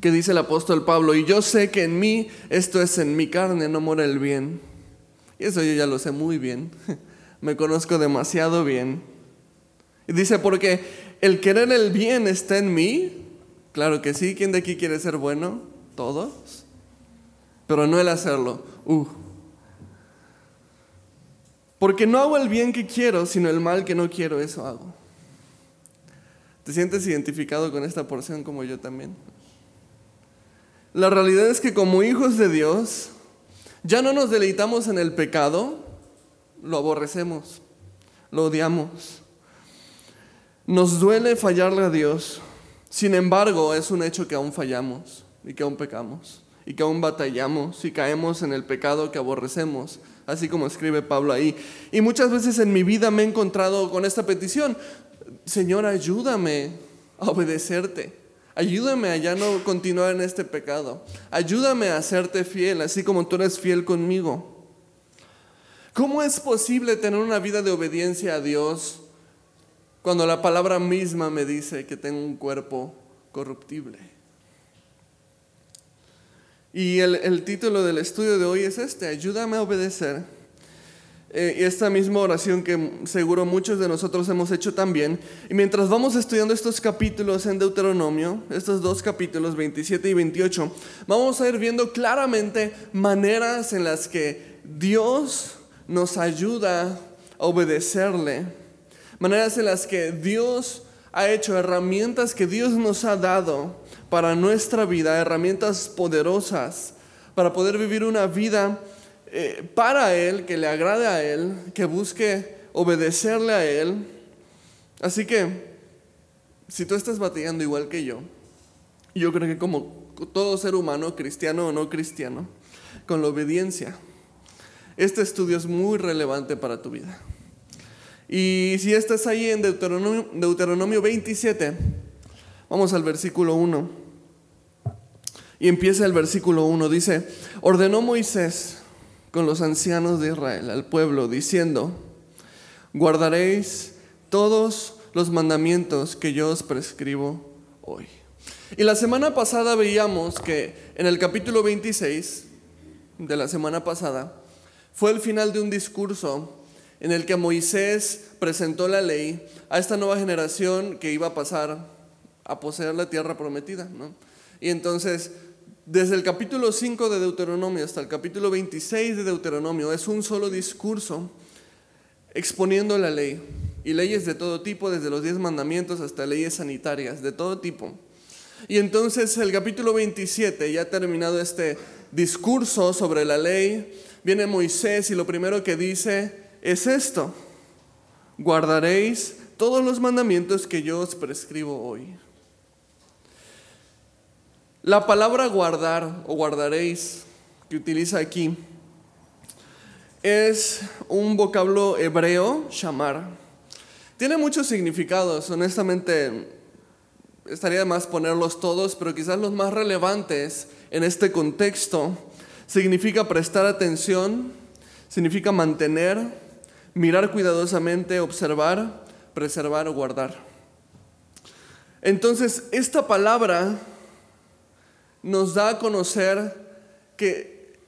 que dice el apóstol Pablo, y yo sé que en mí, esto es en mi carne, no mora el bien. Y eso yo ya lo sé muy bien, me conozco demasiado bien. Y dice, porque el querer el bien está en mí, claro que sí, ¿quién de aquí quiere ser bueno? Todos. Pero no el hacerlo. Uh. Porque no hago el bien que quiero, sino el mal que no quiero, eso hago. ¿Te sientes identificado con esta porción como yo también? La realidad es que como hijos de Dios, ya no nos deleitamos en el pecado, lo aborrecemos, lo odiamos. Nos duele fallarle a Dios. Sin embargo, es un hecho que aún fallamos y que aún pecamos y que aún batallamos y caemos en el pecado que aborrecemos, así como escribe Pablo ahí. Y muchas veces en mi vida me he encontrado con esta petición, Señor, ayúdame a obedecerte. Ayúdame a ya no continuar en este pecado. Ayúdame a hacerte fiel, así como tú eres fiel conmigo. ¿Cómo es posible tener una vida de obediencia a Dios cuando la palabra misma me dice que tengo un cuerpo corruptible? Y el, el título del estudio de hoy es este, ayúdame a obedecer eh, esta misma oración que seguro muchos de nosotros hemos hecho también. Y mientras vamos estudiando estos capítulos en Deuteronomio, estos dos capítulos 27 y 28, vamos a ir viendo claramente maneras en las que Dios nos ayuda a obedecerle, maneras en las que Dios ha hecho herramientas que Dios nos ha dado para nuestra vida, herramientas poderosas para poder vivir una vida eh, para Él, que le agrade a Él, que busque obedecerle a Él. Así que, si tú estás batallando igual que yo, yo creo que como todo ser humano, cristiano o no cristiano, con la obediencia, este estudio es muy relevante para tu vida. Y si estás ahí en Deuteronomio, Deuteronomio 27, vamos al versículo 1. Y empieza el versículo 1, dice, ordenó Moisés con los ancianos de Israel, al pueblo, diciendo, guardaréis todos los mandamientos que yo os prescribo hoy. Y la semana pasada veíamos que en el capítulo 26 de la semana pasada fue el final de un discurso en el que Moisés presentó la ley a esta nueva generación que iba a pasar a poseer la tierra prometida. Y entonces desde el capítulo 5 de Deuteronomio hasta el capítulo 26 de Deuteronomio es un solo discurso exponiendo la ley y leyes de todo tipo, desde los diez mandamientos hasta leyes sanitarias, de todo tipo. Y entonces el capítulo 27, ya terminado este discurso sobre la ley, viene Moisés y lo primero que dice es esto, guardaréis todos los mandamientos que yo os prescribo hoy. La palabra guardar o guardaréis que utiliza aquí es un vocablo hebreo, shamar. Tiene muchos significados, honestamente estaría de más ponerlos todos, pero quizás los más relevantes en este contexto significa prestar atención, significa mantener, mirar cuidadosamente, observar, preservar o guardar. Entonces, esta palabra nos da a conocer que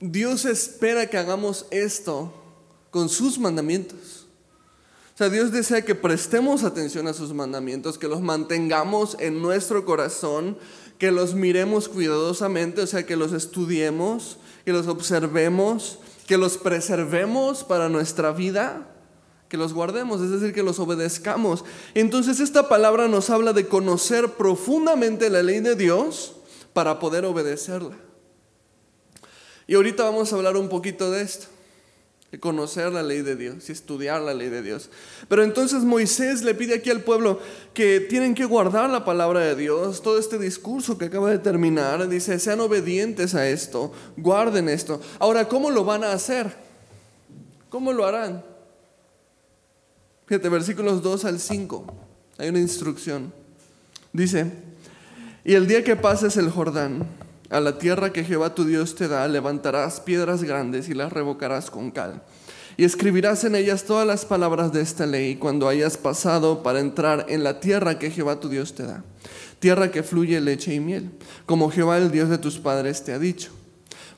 Dios espera que hagamos esto con sus mandamientos. O sea, Dios desea que prestemos atención a sus mandamientos, que los mantengamos en nuestro corazón, que los miremos cuidadosamente, o sea, que los estudiemos, que los observemos, que los preservemos para nuestra vida, que los guardemos, es decir, que los obedezcamos. Entonces esta palabra nos habla de conocer profundamente la ley de Dios para poder obedecerla. Y ahorita vamos a hablar un poquito de esto, de conocer la ley de Dios y estudiar la ley de Dios. Pero entonces Moisés le pide aquí al pueblo que tienen que guardar la palabra de Dios, todo este discurso que acaba de terminar, dice, sean obedientes a esto, guarden esto. Ahora, ¿cómo lo van a hacer? ¿Cómo lo harán? Fíjate, versículos 2 al 5, hay una instrucción. Dice, y el día que pases el Jordán, a la tierra que Jehová tu Dios te da, levantarás piedras grandes y las revocarás con cal. y escribirás en ellas todas las palabras de esta ley cuando hayas pasado para entrar en la tierra que Jehová tu Dios te da, tierra que fluye leche y miel, como Jehová el Dios de tus padres te ha dicho.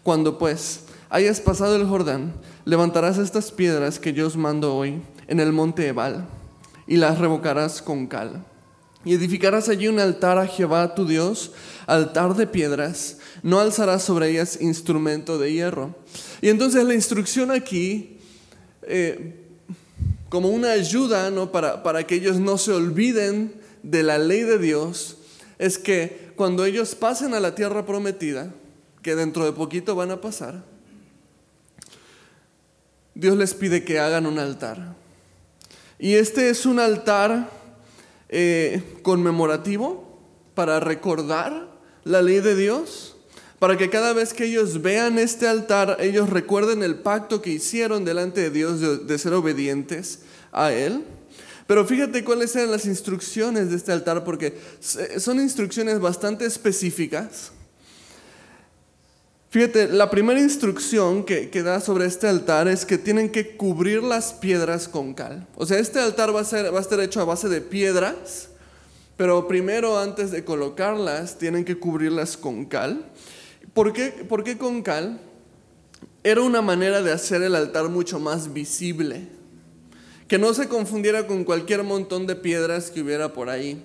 Cuando pues hayas pasado el Jordán, levantarás estas piedras que yo os mando hoy en el monte Ebal y las revocarás con cal. Y edificarás allí un altar a Jehová tu Dios, altar de piedras, no alzarás sobre ellas instrumento de hierro. Y entonces la instrucción aquí eh, como una ayuda ¿no? para, para que ellos no se olviden de la ley de Dios, es que cuando ellos pasen a la tierra prometida, que dentro de poquito van a pasar, Dios les pide que hagan un altar. Y este es un altar eh, conmemorativo para recordar la ley de Dios para que cada vez que ellos vean este altar, ellos recuerden el pacto que hicieron delante de Dios de, ser obedientes a Él. Pero fíjate cuáles eran las instrucciones de este altar, porque son instrucciones bastante específicas. Fíjate, la primera instrucción que, que, da sobre este altar es que tienen que cubrir las piedras con cal. O sea, este altar va a, ser, va a estar hecho a base de piedras, pero primero antes de colocarlas tienen que cubrirlas con cal. ¿Por qué, con cal? Era una manera de hacer el altar mucho más visible, que no se confundiera con cualquier montón de piedras que hubiera por ahí.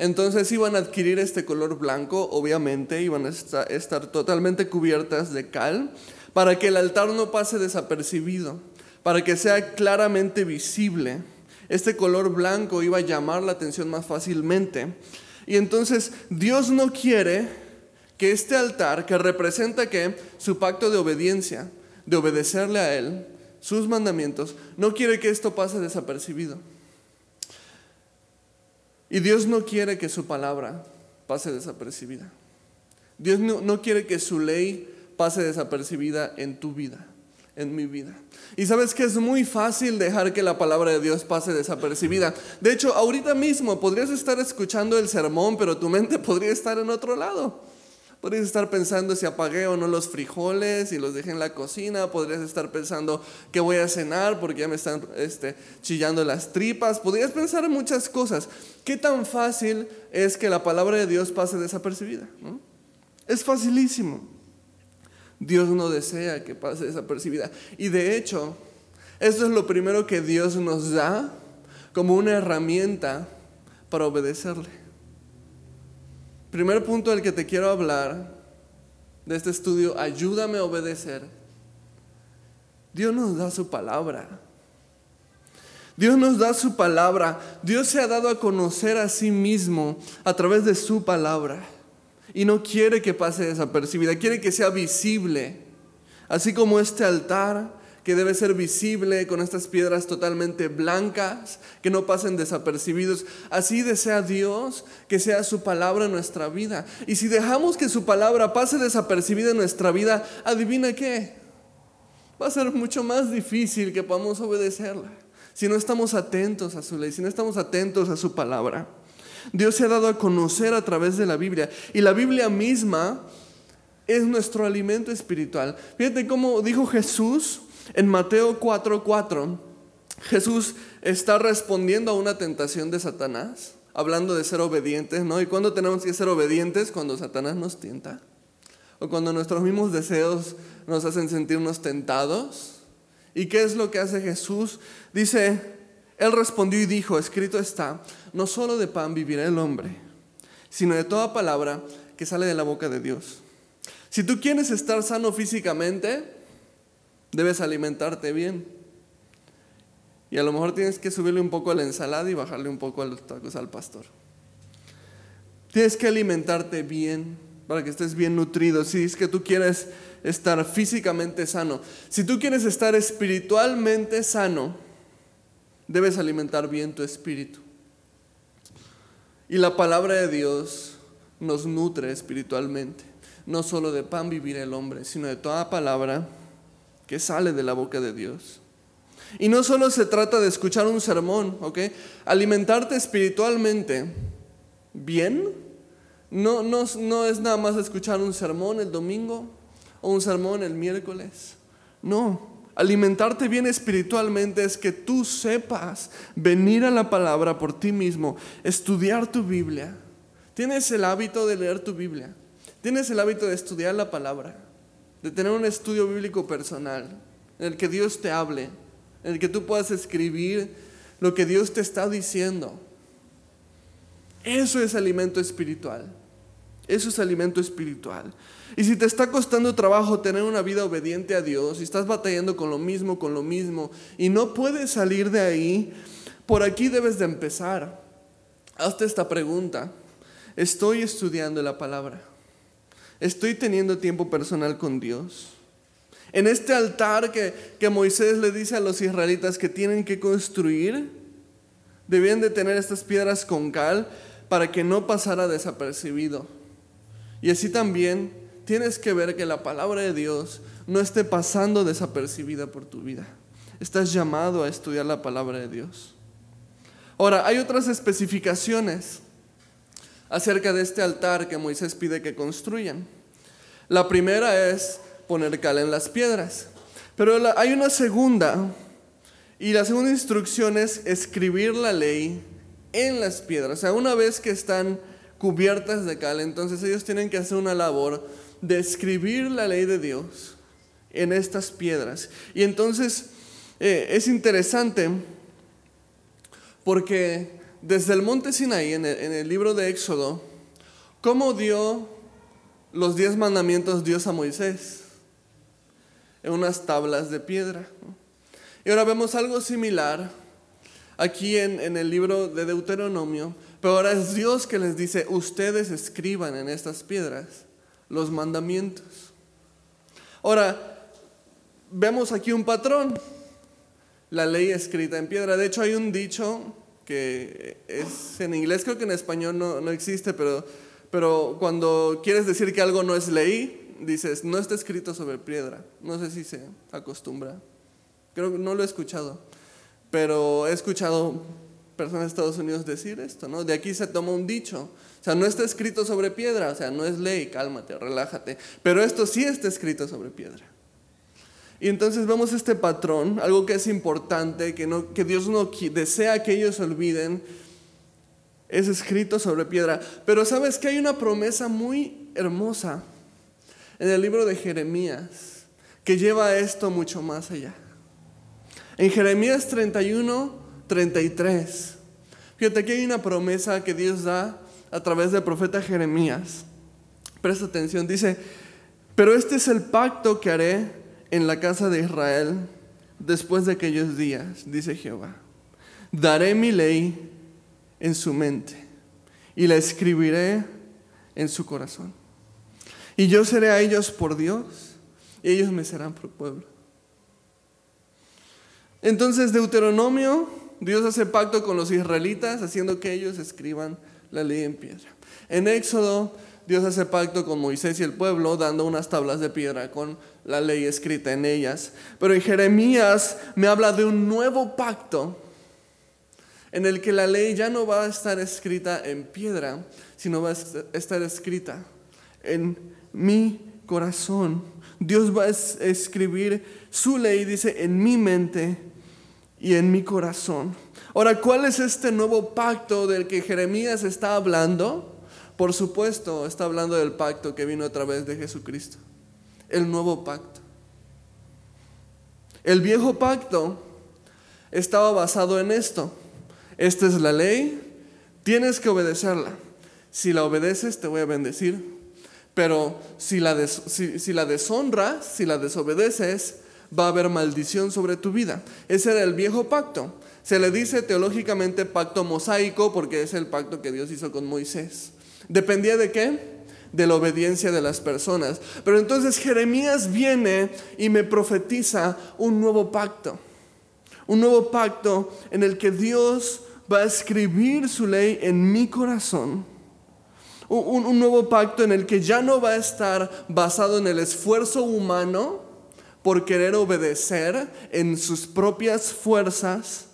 Entonces iban a adquirir este color blanco, obviamente, iban a estar totalmente cubiertas de cal, para que el altar no pase desapercibido, para que sea claramente visible. Este color blanco iba a llamar la atención más fácilmente. Y entonces Dios no quiere que este altar, que representa que su pacto de obediencia, de obedecerle a Él, sus mandamientos, no quiere que esto pase desapercibido. Y Dios no quiere que su palabra pase desapercibida. Dios no, no quiere que su ley pase desapercibida en tu vida, en mi vida. Y sabes que es muy fácil dejar que la palabra de Dios pase desapercibida. De hecho, ahorita mismo podrías estar escuchando el sermón, pero tu mente podría estar en otro lado. Podrías estar pensando si apagué o no los frijoles y los dejé en la cocina. Podrías estar pensando que voy a cenar porque ya me están este, chillando las tripas. Podrías pensar en muchas cosas. ¿Qué tan fácil es que la palabra de Dios pase desapercibida? Es facilísimo. Dios no desea que pase desapercibida. Y de hecho, esto es lo primero que Dios nos da como una herramienta para obedecerle. Primer punto del que te quiero hablar de este estudio, ayúdame a obedecer. Dios nos da su palabra. Dios nos da su palabra. Dios se ha dado a conocer a sí mismo a través de su palabra. Y no quiere que pase desapercibida, quiere que sea visible. Así como este altar que debe ser visible con estas piedras totalmente blancas, que no pasen desapercibidos. Así desea Dios que sea su palabra en nuestra vida. Y si dejamos que su palabra pase desapercibida en nuestra vida, adivina qué, va a ser mucho más difícil que podamos obedecerla. Si no estamos atentos a su ley, si no estamos atentos a su palabra. Dios se ha dado a conocer a través de la Biblia. Y la Biblia misma es nuestro alimento espiritual. Fíjate cómo dijo Jesús en Mateo 4:4, Jesús está respondiendo a una tentación de Satanás, hablando de ser obedientes, ¿no? ¿Y cuándo tenemos que ser obedientes? Cuando Satanás nos tienta. O cuando nuestros mismos deseos nos hacen sentirnos tentados. ¿Y qué es lo que hace Jesús? Dice, Él respondió y dijo, escrito está, no solo de pan vivirá el hombre, sino de toda palabra que sale de la boca de Dios. Si tú quieres estar sano físicamente, Debes alimentarte bien. Y a lo mejor tienes que subirle un poco a la ensalada y bajarle un poco a los tacos al pastor. Tienes que alimentarte bien para que estés bien nutrido. Si es que tú quieres estar físicamente sano, si tú quieres estar espiritualmente sano, debes alimentar bien tu espíritu. Y la palabra de Dios nos nutre espiritualmente. No solo de pan vivir el hombre, sino de toda palabra que sale de la boca de Dios. Y no solo se trata de escuchar un sermón, ¿ok? Alimentarte espiritualmente bien no, no, no es nada más escuchar un sermón el domingo o un sermón el miércoles. No, Alimentarte bien espiritualmente es que tú sepas venir a la palabra por ti mismo, estudiar tu Biblia. Tienes el hábito de leer tu Biblia. Tienes el hábito de estudiar la palabra, de tener un estudio bíblico personal, en el que Dios te hable, en el que tú puedas escribir lo que Dios te está diciendo. Eso es alimento espiritual. Eso es alimento espiritual. Y si te está costando trabajo tener una vida obediente a Dios y estás batallando con lo mismo, con lo mismo, y no puedes salir de ahí, por aquí debes de empezar. Hazte esta pregunta. ¿Estoy estudiando la palabra? ¿Estoy teniendo tiempo personal con Dios? En este altar que, que Moisés le dice a los israelitas que tienen que construir, debían de tener estas piedras con cal para que no pasara desapercibido. Y así también tienes que ver que la palabra de Dios no esté pasando desapercibida por tu vida. Estás llamado a estudiar la palabra de Dios. Ahora, hay otras especificaciones acerca de este altar que Moisés pide que construyan. La primera es poner cal en las piedras, pero hay una segunda, y la segunda instrucción es escribir la ley en las piedras. O sea, una vez que están cubiertas de cal, entonces ellos tienen que hacer una labor de escribir la ley de Dios en estas piedras. Y entonces eh, es interesante porque desde el monte Sinaí, en el, libro de Éxodo, ¿cómo dio los diez mandamientos Dios a Moisés? En unas tablas de piedra. Y ahora vemos algo similar aquí en, en, el libro de Deuteronomio, pero ahora es Dios que les dice, ustedes escriban en estas piedras los mandamientos. Ahora, vemos aquí un patrón, la ley escrita en piedra. De hecho, hay un dicho que es en inglés, creo que en español no, no existe, pero, pero cuando quieres decir que algo no es ley, dices, no está escrito sobre piedra. No sé si se acostumbra. Creo que no lo he escuchado, pero he escuchado personas de Estados Unidos decir esto, ¿no? De aquí se toma un dicho. O sea, no está escrito sobre piedra, o sea, no es ley, cálmate, relájate. Pero esto sí está escrito sobre piedra. Y entonces vemos este patrón, algo que es importante, que, no, que Dios no desea que ellos olviden, es escrito sobre piedra. Pero sabes que hay una promesa muy hermosa en el libro de Jeremías que lleva esto mucho más allá. En Jeremías 31, 33, fíjate que hay una promesa que Dios da a través del profeta Jeremías. Presta atención, dice, pero este es el pacto que haré en la casa de Israel después de aquellos días, dice Jehová. Daré mi ley en su mente y la escribiré en su corazón. Y yo seré a ellos por Dios y ellos me serán por pueblo. Entonces Deuteronomio, Dios hace pacto con los israelitas haciendo que ellos escriban la ley en piedra. En Éxodo, Dios hace pacto con Moisés y el pueblo, dando unas tablas de piedra con la ley escrita en ellas. Pero en Jeremías me habla de un nuevo pacto en el que la ley ya no va a estar escrita en piedra, sino va a estar escrita en mi corazón. Dios va a escribir su ley, dice, en mi mente y en mi corazón. Ahora, ¿cuál es este nuevo pacto del que Jeremías está hablando? Por supuesto, está hablando del pacto que vino a través de Jesucristo. El nuevo pacto. El viejo pacto estaba basado en esto. Esta es la ley, tienes que obedecerla. Si la obedeces, te voy a bendecir. Pero si la, si la deshonras, si la desobedeces, va a haber maldición sobre tu vida. Ese era el viejo pacto. Se le dice teológicamente pacto mosaico porque es el pacto que Dios hizo con Moisés. ¿Dependía de qué? De la obediencia de las personas. Pero entonces Jeremías viene y me profetiza un nuevo pacto. Un nuevo pacto en el que Dios va a escribir su ley en mi corazón. Un, un, nuevo pacto en el que ya no va a estar basado en el esfuerzo humano por querer obedecer en sus propias fuerzas,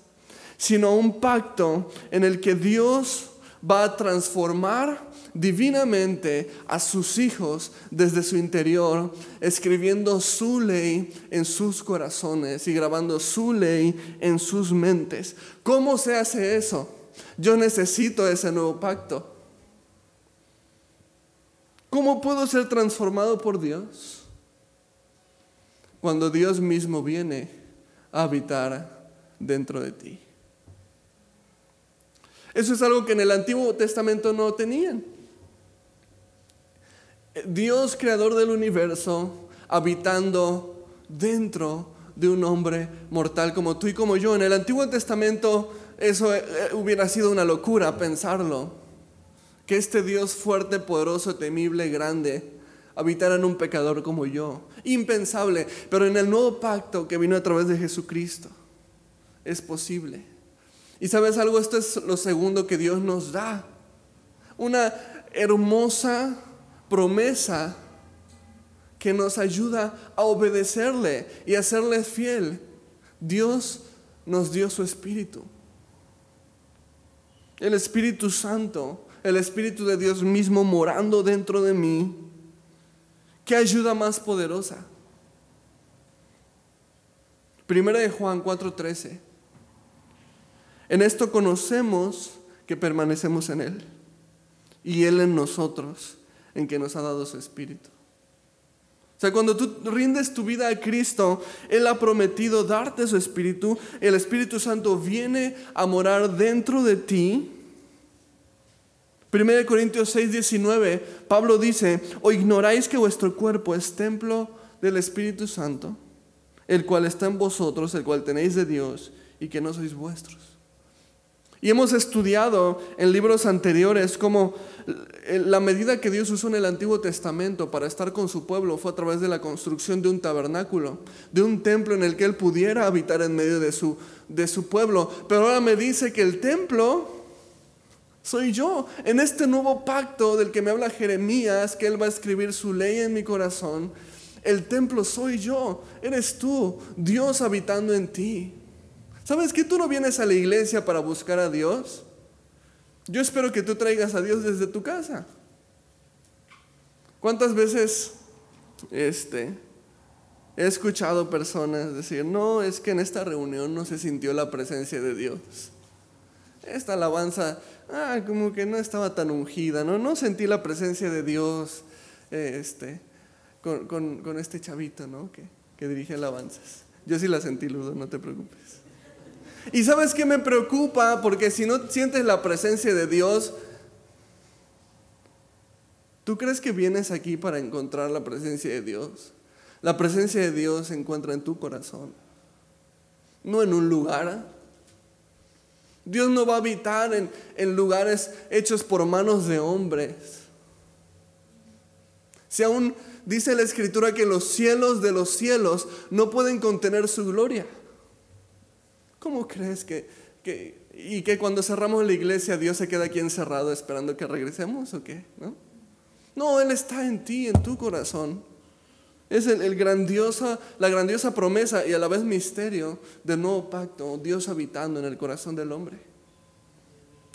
sino un pacto en el que Dios va a transformar divinamente a sus hijos desde su interior, escribiendo su ley en sus corazones y grabando su ley en sus mentes. ¿Cómo se hace eso? Yo necesito ese nuevo pacto. ¿Cómo puedo ser transformado por Dios? Cuando Dios mismo viene a habitar dentro de ti. Eso es algo que en el Antiguo Testamento no tenían. Dios, creador del universo, habitando dentro de un hombre mortal como tú y como yo. En el Antiguo Testamento eso eh, hubiera sido una locura pensarlo. Que este Dios fuerte, poderoso, temible, grande, habitara en un pecador como yo. Impensable. Pero en el nuevo pacto que vino a través de Jesucristo, es posible. Y sabes algo, esto es lo segundo que Dios nos da. Una hermosa promesa que nos ayuda a obedecerle y a serle fiel. Dios nos dio su Espíritu. El Espíritu Santo, el Espíritu de Dios mismo morando dentro de mí. ¿Qué ayuda más poderosa? Primera de Juan 4:13. En esto conocemos que permanecemos en Él y Él en nosotros en que nos ha dado su Espíritu. O sea, cuando tú rindes tu vida a Cristo, Él ha prometido darte su Espíritu. El Espíritu Santo viene a morar dentro de ti. 1 Corintios 6, 19, Pablo dice, o ignoráis que vuestro cuerpo es templo del Espíritu Santo, el cual está en vosotros, el cual tenéis de Dios y que no sois vuestros. Y hemos estudiado en libros anteriores cómo la medida que Dios usó en el Antiguo Testamento para estar con su pueblo fue a través de la construcción de un tabernáculo, de un templo en el que Él pudiera habitar en medio de su, de su pueblo. Pero ahora me dice que el templo soy yo. En este nuevo pacto del que me habla Jeremías, que Él va a escribir su ley en mi corazón, el templo soy yo, eres tú, Dios habitando en ti. ¿Sabes que tú no vienes a la iglesia para buscar a Dios? Yo espero que tú traigas a Dios desde tu casa. ¿Cuántas veces este, he escuchado personas decir, no, es que en esta reunión no se sintió la presencia de Dios? Esta alabanza, ah, como que no estaba tan ungida, no, no sentí la presencia de Dios este, con, este chavito ¿no? que, que dirige alabanzas. Yo sí la sentí, Ludo, no te preocupes. Y sabes qué me preocupa, porque si no sientes la presencia de Dios, ¿tú crees que vienes aquí para encontrar la presencia de Dios? La presencia de Dios se encuentra en tu corazón, no en un lugar. Dios no va a habitar en, en lugares hechos por manos de hombres. Si aún dice la escritura que los cielos de los cielos no pueden contener su gloria. ¿Cómo crees que, y que cuando cerramos la iglesia Dios se queda aquí encerrado esperando que regresemos o qué? ¿No? No, Él está en ti, en tu corazón. Es el, grandiosa, la grandiosa promesa y a la vez misterio del nuevo pacto, Dios habitando en el corazón del hombre,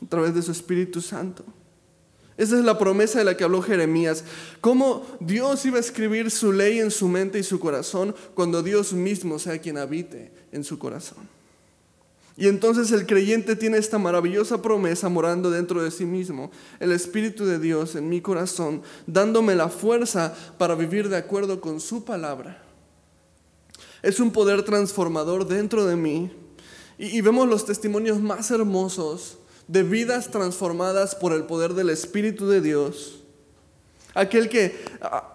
a través de su Espíritu Santo. Esa es la promesa de la que habló Jeremías. Cómo Dios iba a escribir su ley en su mente y su corazón cuando Dios mismo sea quien habite en su corazón. Y entonces el creyente tiene esta maravillosa promesa morando dentro de sí mismo, el Espíritu de Dios en mi corazón, dándome la fuerza para vivir de acuerdo con su palabra. Es un poder transformador dentro de mí. Y, vemos los testimonios más hermosos de vidas transformadas por el poder del Espíritu de Dios Aquel que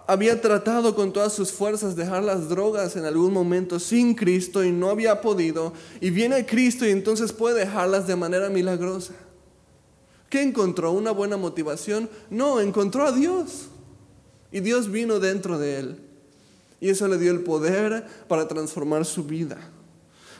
había tratado con todas sus fuerzas dejar las drogas en algún momento sin Cristo y no había podido, y viene Cristo y entonces puede dejarlas de manera milagrosa. ¿Qué encontró? ¿Una buena motivación? No, encontró a Dios. Y Dios vino dentro de él. Y eso le dio el poder para transformar su vida.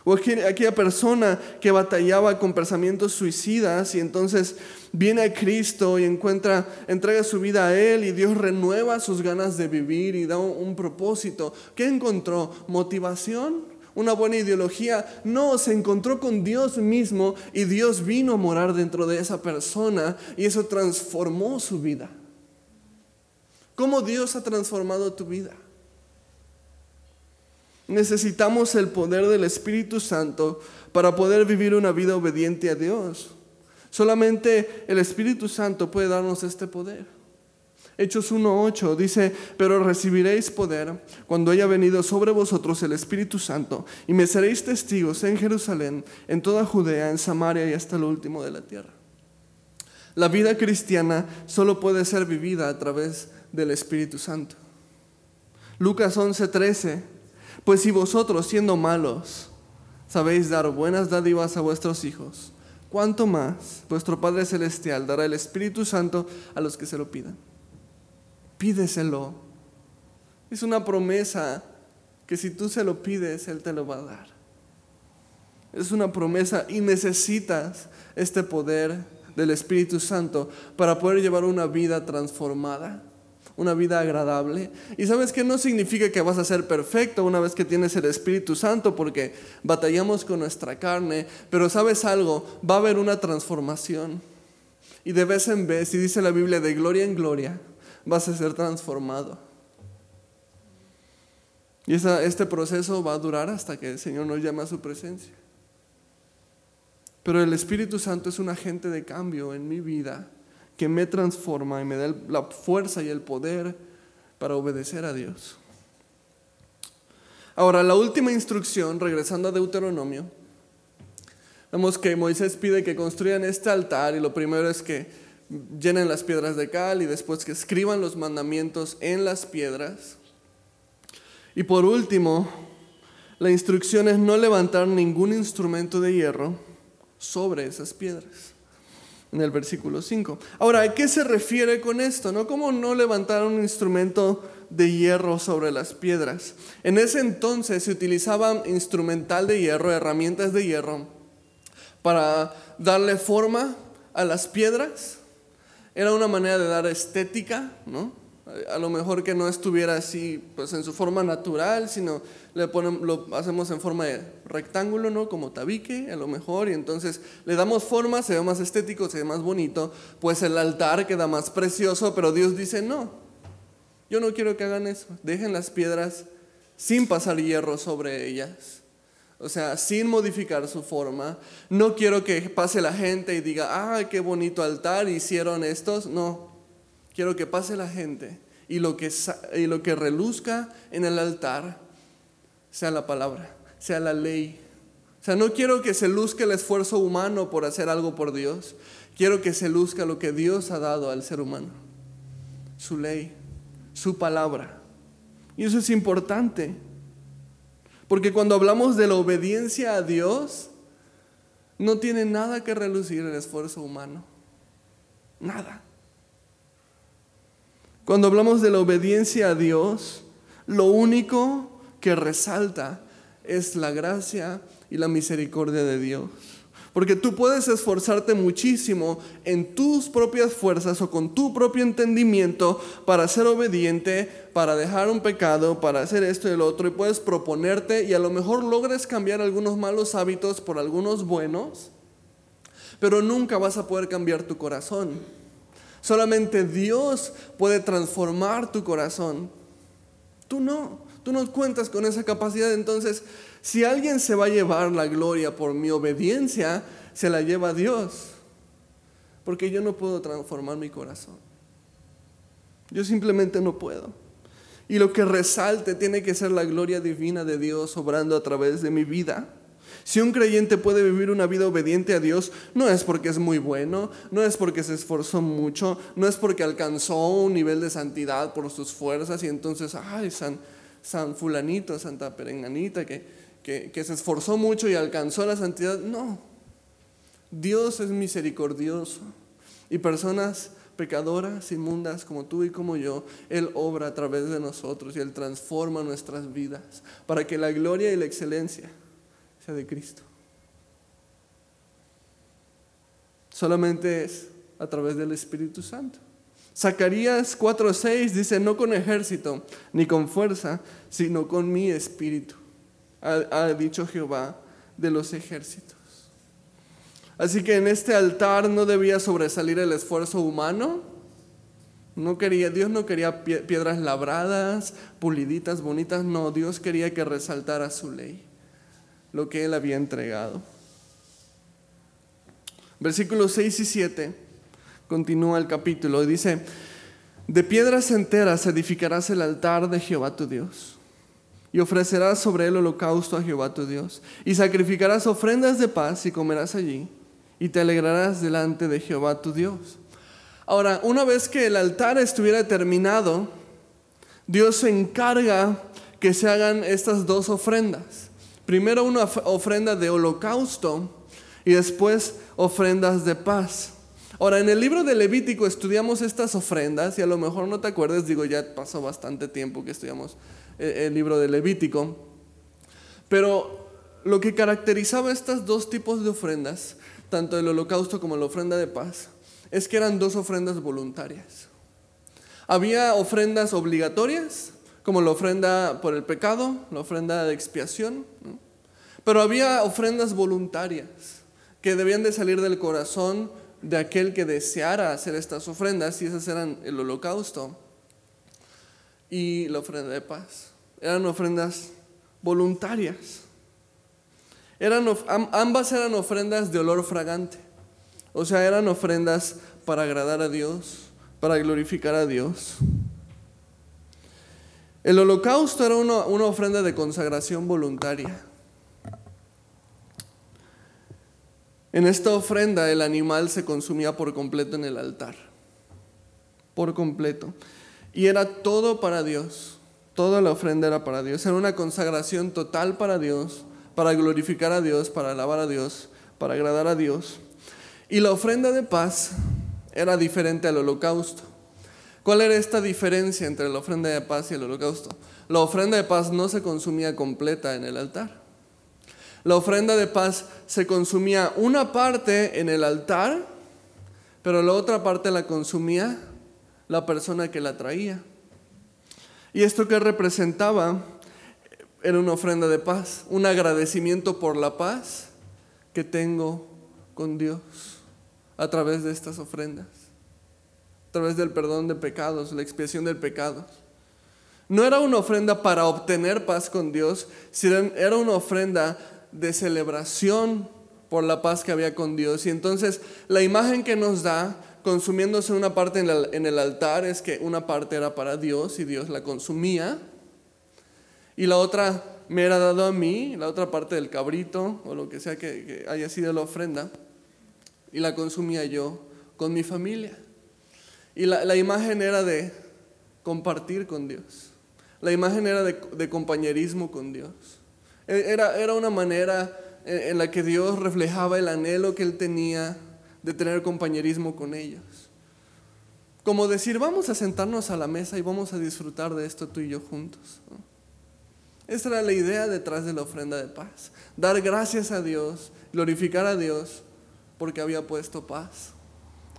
O aquella persona que batallaba con pensamientos suicidas y entonces viene a Cristo y encuentra, entrega su vida a Él y Dios renueva sus ganas de vivir y da un, propósito. ¿Qué encontró? ¿Motivación? ¿Una buena ideología? No, se encontró con Dios mismo y Dios vino a morar dentro de esa persona y eso transformó su vida. ¿Cómo Dios ha transformado tu vida? Necesitamos el poder del Espíritu Santo para poder vivir una vida obediente a Dios. Solamente el Espíritu Santo puede darnos este poder. Hechos 1.8 dice, pero recibiréis poder cuando haya venido sobre vosotros el Espíritu Santo y me seréis testigos en Jerusalén, en toda Judea, en Samaria y hasta lo último de la tierra. La vida cristiana solo puede ser vivida a través del Espíritu Santo. Lucas 11.13, pues si vosotros siendo malos sabéis dar buenas dádivas a vuestros hijos, ¿cuánto más vuestro Padre Celestial dará el Espíritu Santo a los que se lo pidan? Pídeselo. Es una promesa que si tú se lo pides, Él te lo va a dar. Es una promesa y necesitas este poder del Espíritu Santo para poder llevar una vida transformada, una vida agradable. Y sabes que no significa que vas a ser perfecto una vez que tienes el Espíritu Santo, porque batallamos con nuestra carne, pero sabes algo, va a haber una transformación. Y de vez en vez, y dice la Biblia, de gloria en gloria, vas a ser transformado. Y este proceso va a durar hasta que el Señor nos llame a su presencia. Pero el Espíritu Santo es un agente de cambio en mi vida que me transforma y me da la fuerza y el poder para obedecer a Dios. Ahora, la última instrucción, regresando a Deuteronomio, vemos que Moisés pide que construyan este altar y lo primero es que llenen las piedras de cal y después que escriban los mandamientos en las piedras. Y por último, la instrucción es no levantar ningún instrumento de hierro sobre esas piedras. En el versículo 5. Ahora, ¿a qué se refiere con esto? ¿No? ¿Cómo no levantar un instrumento de hierro sobre las piedras? En ese entonces se utilizaba instrumental de hierro, herramientas de hierro, para darle forma a las piedras era una manera de dar estética, ¿no? A lo mejor que no estuviera así, pues en su forma natural, sino le ponemos, lo hacemos en forma de rectángulo, ¿no? Como tabique, a lo mejor, y entonces le damos forma, se ve más estético, se ve más bonito, pues el altar queda más precioso, pero Dios dice, no, yo no quiero que hagan eso, dejen las piedras sin pasar hierro sobre ellas. O sea, sin modificar su forma. No quiero que pase la gente y diga, ay, qué bonito altar hicieron estos. No, quiero que pase la gente y lo que, y lo que reluzca en el altar sea la palabra, sea la ley. O sea, no quiero que se luzca el esfuerzo humano por hacer algo por Dios. Quiero que se luzca lo que Dios ha dado al ser humano. Su ley, su palabra. Y eso es importante. Porque cuando hablamos de la obediencia a Dios, no tiene nada que relucir el esfuerzo humano. Nada. Cuando hablamos de la obediencia a Dios, lo único que resalta es la gracia y la misericordia de Dios. Porque tú puedes esforzarte muchísimo en tus propias fuerzas o con tu propio entendimiento para ser obediente, para dejar un pecado, para hacer esto y el otro, y puedes proponerte y a lo mejor logres cambiar algunos malos hábitos por algunos buenos, pero nunca vas a poder cambiar tu corazón. Solamente Dios puede transformar tu corazón. Tú no, tú no cuentas con esa capacidad, entonces si alguien se va a llevar la gloria por mi obediencia, se la lleva Dios. Porque yo no puedo transformar mi corazón. Yo simplemente no puedo. Y lo que resalte tiene que ser la gloria divina de Dios obrando a través de mi vida. Si un creyente puede vivir una vida obediente a Dios, no es porque es muy bueno, no es porque se esforzó mucho, no es porque alcanzó un nivel de santidad por sus fuerzas y entonces, ay, San, fulanito, Santa perenganita, que, que, se esforzó mucho y alcanzó la santidad. No, Dios es misericordioso y personas pecadoras, inmundas como tú y como yo, Él obra a través de nosotros y Él transforma nuestras vidas para que la gloria y la excelencia de Cristo. Solamente es a través del Espíritu Santo. Zacarías 4:6 dice, no con ejército ni con fuerza, sino con mi espíritu ha, dicho Jehová de los ejércitos. Así que en este altar no debía sobresalir el esfuerzo humano, No quería, Dios no quería piedras labradas, puliditas, bonitas, no, Dios quería que resaltara su ley, lo que Él había entregado. Versículos 6 y 7 continúa el capítulo y dice, de piedras enteras edificarás el altar de Jehová tu Dios y ofrecerás sobre él holocausto a Jehová tu Dios y sacrificarás ofrendas de paz y comerás allí y te alegrarás delante de Jehová tu Dios. Ahora, una vez que el altar estuviera terminado, Dios se encarga que se hagan estas dos ofrendas. Primero una ofrenda de holocausto y después ofrendas de paz. Ahora, en el libro de Levítico estudiamos estas ofrendas y a lo mejor no te acuerdas, digo, ya pasó bastante tiempo que estudiamos eh, el libro de Levítico, pero lo que caracterizaba estos dos tipos de ofrendas, tanto el holocausto como la ofrenda de paz, es que eran dos ofrendas voluntarias. Había ofrendas obligatorias, como la ofrenda por el pecado, la ofrenda de expiación, pero había ofrendas voluntarias que debían de salir del corazón de aquel que deseara hacer estas ofrendas, y esas eran el holocausto y la ofrenda de paz. Eran ofrendas voluntarias. Eran, ambas eran ofrendas de olor fragante. O sea, eran ofrendas para agradar a Dios, para glorificar a Dios. El holocausto era una, una ofrenda de consagración voluntaria. En esta ofrenda el animal se consumía por completo en el altar. Por completo. Y era todo para Dios. Toda la ofrenda era para Dios. Era una consagración total para Dios, para glorificar a Dios, para alabar a Dios, para agradar a Dios. Y la ofrenda de paz era diferente al holocausto. ¿Cuál era esta diferencia entre la ofrenda de paz y el holocausto? La ofrenda de paz no se consumía completa en el altar. La ofrenda de paz se consumía una parte en el altar, pero la otra parte la consumía la persona que la traía. Y esto que representaba era una ofrenda de paz, un agradecimiento por la paz que tengo con Dios a través de estas ofrendas, través del perdón de pecados, la expiación del pecado. No era una ofrenda para obtener paz con Dios, sino era una ofrenda de celebración por la paz que había con Dios. Y entonces la imagen que nos da, consumiéndose una parte en, el altar, es que una parte era para Dios y Dios la consumía. Y la otra me era dado a mí, la otra parte del cabrito o lo que sea que haya sido la ofrenda y la consumía yo con mi familia. Y la, imagen era de compartir con Dios. La imagen era de, compañerismo con Dios. E, era, era una manera en, la que Dios reflejaba el anhelo que Él tenía de tener compañerismo con ellos. Como decir, vamos a sentarnos a la mesa y vamos a disfrutar de esto tú y yo juntos. Esa era la idea detrás de la ofrenda de paz. Dar gracias a Dios, glorificar a Dios porque había puesto paz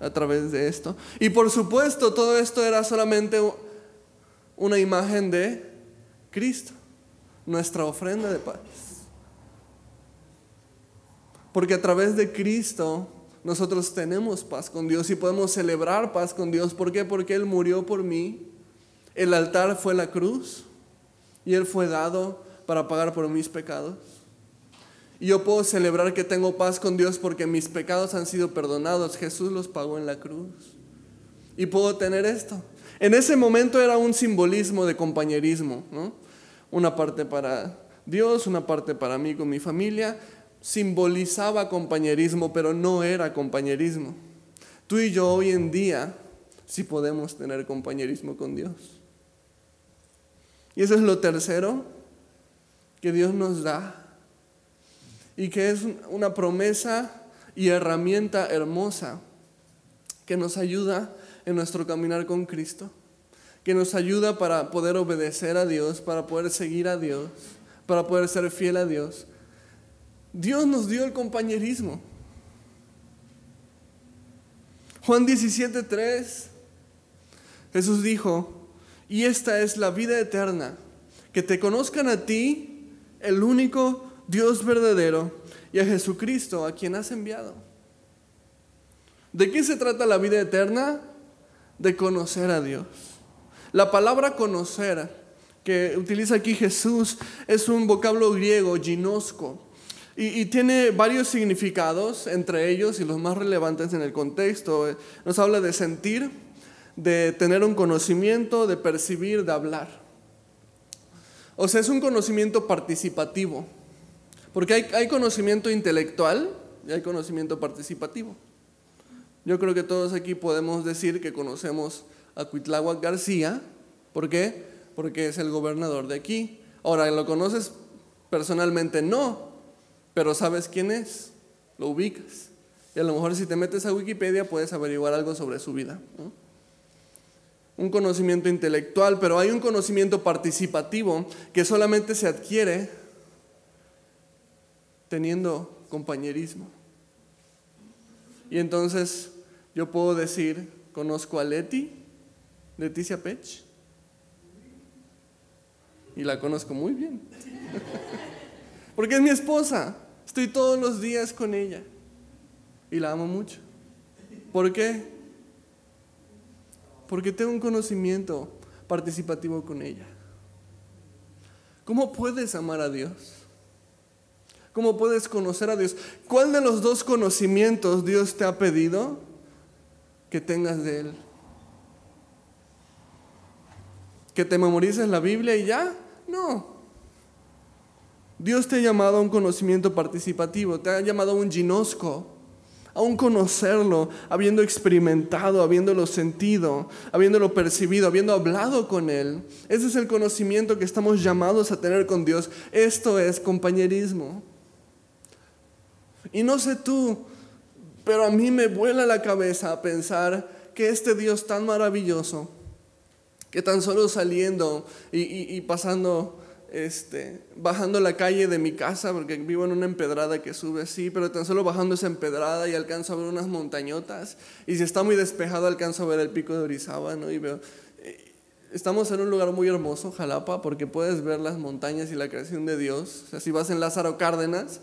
a través de esto. Y por supuesto, todo esto era solamente una imagen de Cristo, nuestra ofrenda de paz. Porque a través de Cristo nosotros tenemos paz con Dios y podemos celebrar paz con Dios. ¿Por qué? Porque Él murió por mí. El altar fue la cruz y Él fue dado para pagar por mis pecados. Y yo puedo celebrar que tengo paz con Dios porque mis pecados han sido perdonados. Jesús los pagó en la cruz. Y puedo tener esto. En ese momento era un simbolismo de compañerismo. Una parte para Dios, una parte para mí con mi familia. Simbolizaba compañerismo, pero no era compañerismo. Tú y yo hoy en día sí podemos tener compañerismo con Dios. Y eso es lo tercero que Dios nos da y que es una promesa y herramienta hermosa que nos ayuda en nuestro caminar con Cristo, que nos ayuda para poder obedecer a Dios, para poder seguir a Dios, para poder ser fiel a Dios. Dios nos dio el compañerismo. Juan 17:3, Jesús dijo, y esta es la vida eterna, que te conozcan a ti, el único Dios verdadero y a Jesucristo a quien has enviado. ¿De qué se trata la vida eterna? de conocer a Dios. La palabra conocer que utiliza aquí Jesús es un vocablo griego, ginosco, y, tiene varios significados, entre ellos y los más relevantes en el contexto. Nos habla de sentir, de tener un conocimiento, de percibir, de hablar. O sea, es un conocimiento participativo, porque hay, conocimiento intelectual y hay conocimiento participativo. Yo creo que todos aquí podemos decir que conocemos a Cuitláhuac García. ¿Por qué? Porque es el gobernador de aquí. Ahora, ¿lo conoces personalmente? No, pero sabes quién es, lo ubicas. Y a lo mejor si te metes a Wikipedia puedes averiguar algo sobre su vida. Un conocimiento intelectual, pero hay un conocimiento participativo que solamente se adquiere teniendo compañerismo. Y entonces yo puedo decir, conozco a Leti, Leticia Pech, y la conozco muy bien, porque es mi esposa, estoy todos los días con ella y la amo mucho. ¿Por qué? Porque tengo un conocimiento participativo con ella. ¿Cómo puedes amar a Dios? ¿Cómo puedes conocer a Dios? ¿Cuál de los dos conocimientos Dios te ha pedido que tengas de Él. ¿Que te memorices la Biblia y ya? No. Dios te ha llamado a un conocimiento participativo, te ha llamado a un ginosco, a un conocerlo, habiendo experimentado, habiéndolo sentido, habiéndolo percibido, habiendo hablado con Él. Ese es el conocimiento que estamos llamados a tener con Dios. Esto es compañerismo. Y no sé tú, pero a mí me vuela la cabeza pensar que este Dios tan maravilloso, que tan solo saliendo y, pasando, este, bajando la calle de mi casa, porque vivo en una empedrada que sube así, pero tan solo bajando esa empedrada y alcanzo a ver unas montañotas, y si está muy despejado alcanzo a ver el pico de Orizaba, ¿no? Y veo, eh, estamos en un lugar muy hermoso, Jalapa, porque puedes ver las montañas y la creación de Dios. O sea, si vas en Lázaro Cárdenas,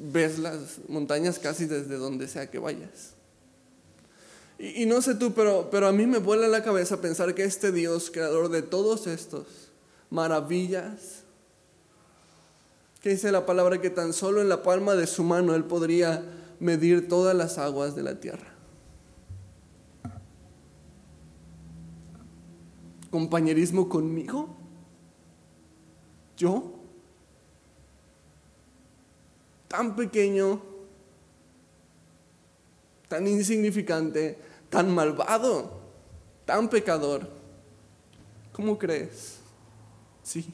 ves las montañas casi desde donde sea que vayas. Y, no sé tú, pero, pero a mí me vuela la cabeza pensar que este Dios, creador de todos estos maravillas, que dice la palabra que tan solo en la palma de su mano Él podría medir todas las aguas de la tierra. ¿Compañerismo conmigo? ¿Yo? Tan pequeño, tan insignificante, tan malvado, tan pecador. ¿Cómo crees? Sí.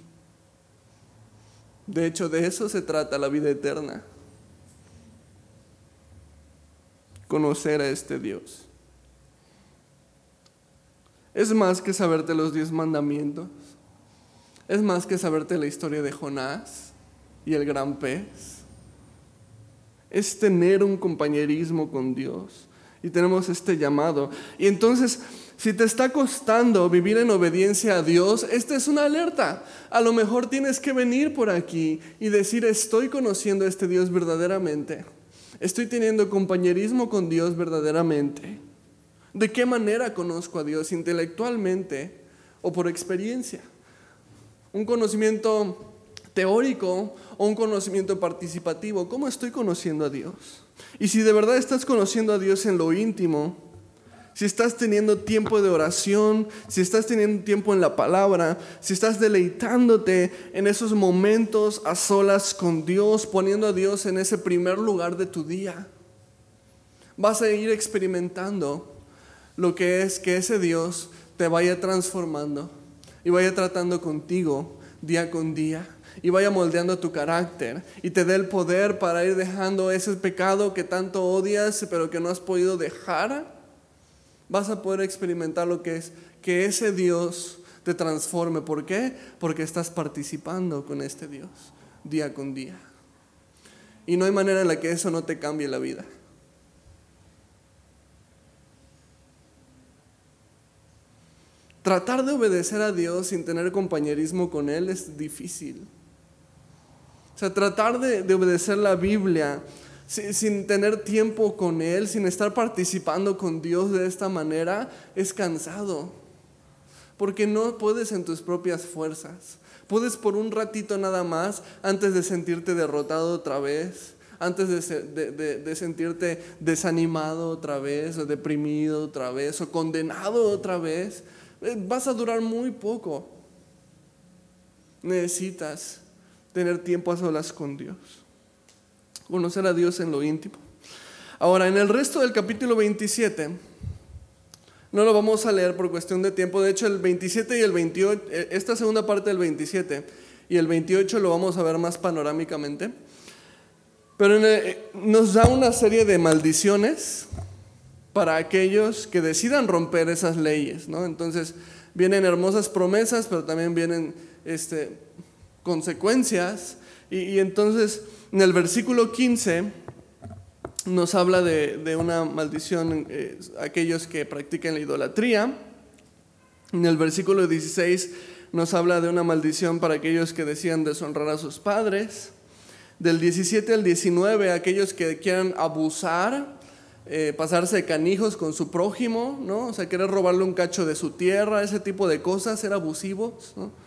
De hecho, de eso se trata la vida eterna. Conocer a este Dios. Es más que saberte los diez mandamientos. Es más que saberte la historia de Jonás y el gran pez es tener un compañerismo con Dios. Y tenemos este llamado. Y entonces, si te está costando vivir en obediencia a Dios, esta es una alerta. A lo mejor tienes que venir por aquí y decir, estoy conociendo a este Dios verdaderamente. Estoy teniendo compañerismo con Dios verdaderamente. ¿De qué manera conozco a Dios? ¿Intelectualmente o por experiencia? Un conocimiento teórico o un conocimiento participativo. ¿Cómo estoy conociendo a Dios? Y si de verdad estás conociendo a Dios en lo íntimo, si estás teniendo tiempo de oración, si estás teniendo tiempo en la palabra, si estás deleitándote en esos momentos a solas con Dios, poniendo a Dios en ese primer lugar de tu día, vas a ir experimentando lo que es que ese Dios te vaya transformando y vaya tratando contigo día con día y vaya moldeando tu carácter y te dé el poder para ir dejando ese pecado que tanto odias pero que no has podido dejar, vas a poder experimentar lo que es que ese Dios te transforme. ¿Por qué? Porque estás participando con este Dios día con día. Y no hay manera en la que eso no te cambie la vida. Tratar de obedecer a Dios sin tener compañerismo con Él es difícil. O sea, tratar de, obedecer la Biblia sin tener tiempo con Él, sin estar participando con Dios de esta manera, es cansado. Porque no puedes en tus propias fuerzas. Puedes por un ratito nada más antes de sentirte derrotado otra vez, antes de, sentirte desanimado otra vez, o deprimido otra vez, o condenado otra vez. Eh, vas a durar muy poco. Necesitas tener tiempo a solas con Dios. Conocer a Dios en lo íntimo. Ahora, en el resto del capítulo 27, no lo vamos a leer por cuestión de tiempo. De hecho, el 27 y el 28, eh, esta segunda parte del 27 y el 28 lo vamos a ver más panorámicamente. Pero eh, nos da una serie de maldiciones para aquellos que decidan romper esas leyes. ¿no? Entonces, vienen hermosas promesas, pero también vienen este, consecuencias. Y, entonces en el versículo 15 nos habla de, una maldición eh, aquellos que practican la idolatría. En el versículo 16 nos habla de una maldición para aquellos que decían deshonrar a sus padres. Del 17 al 19, aquellos que quieran abusar, eh, pasarse canijos con su prójimo, ¿no? O sea, querer robarle un cacho de su tierra, ese tipo de cosas, ser abusivos, ¿no?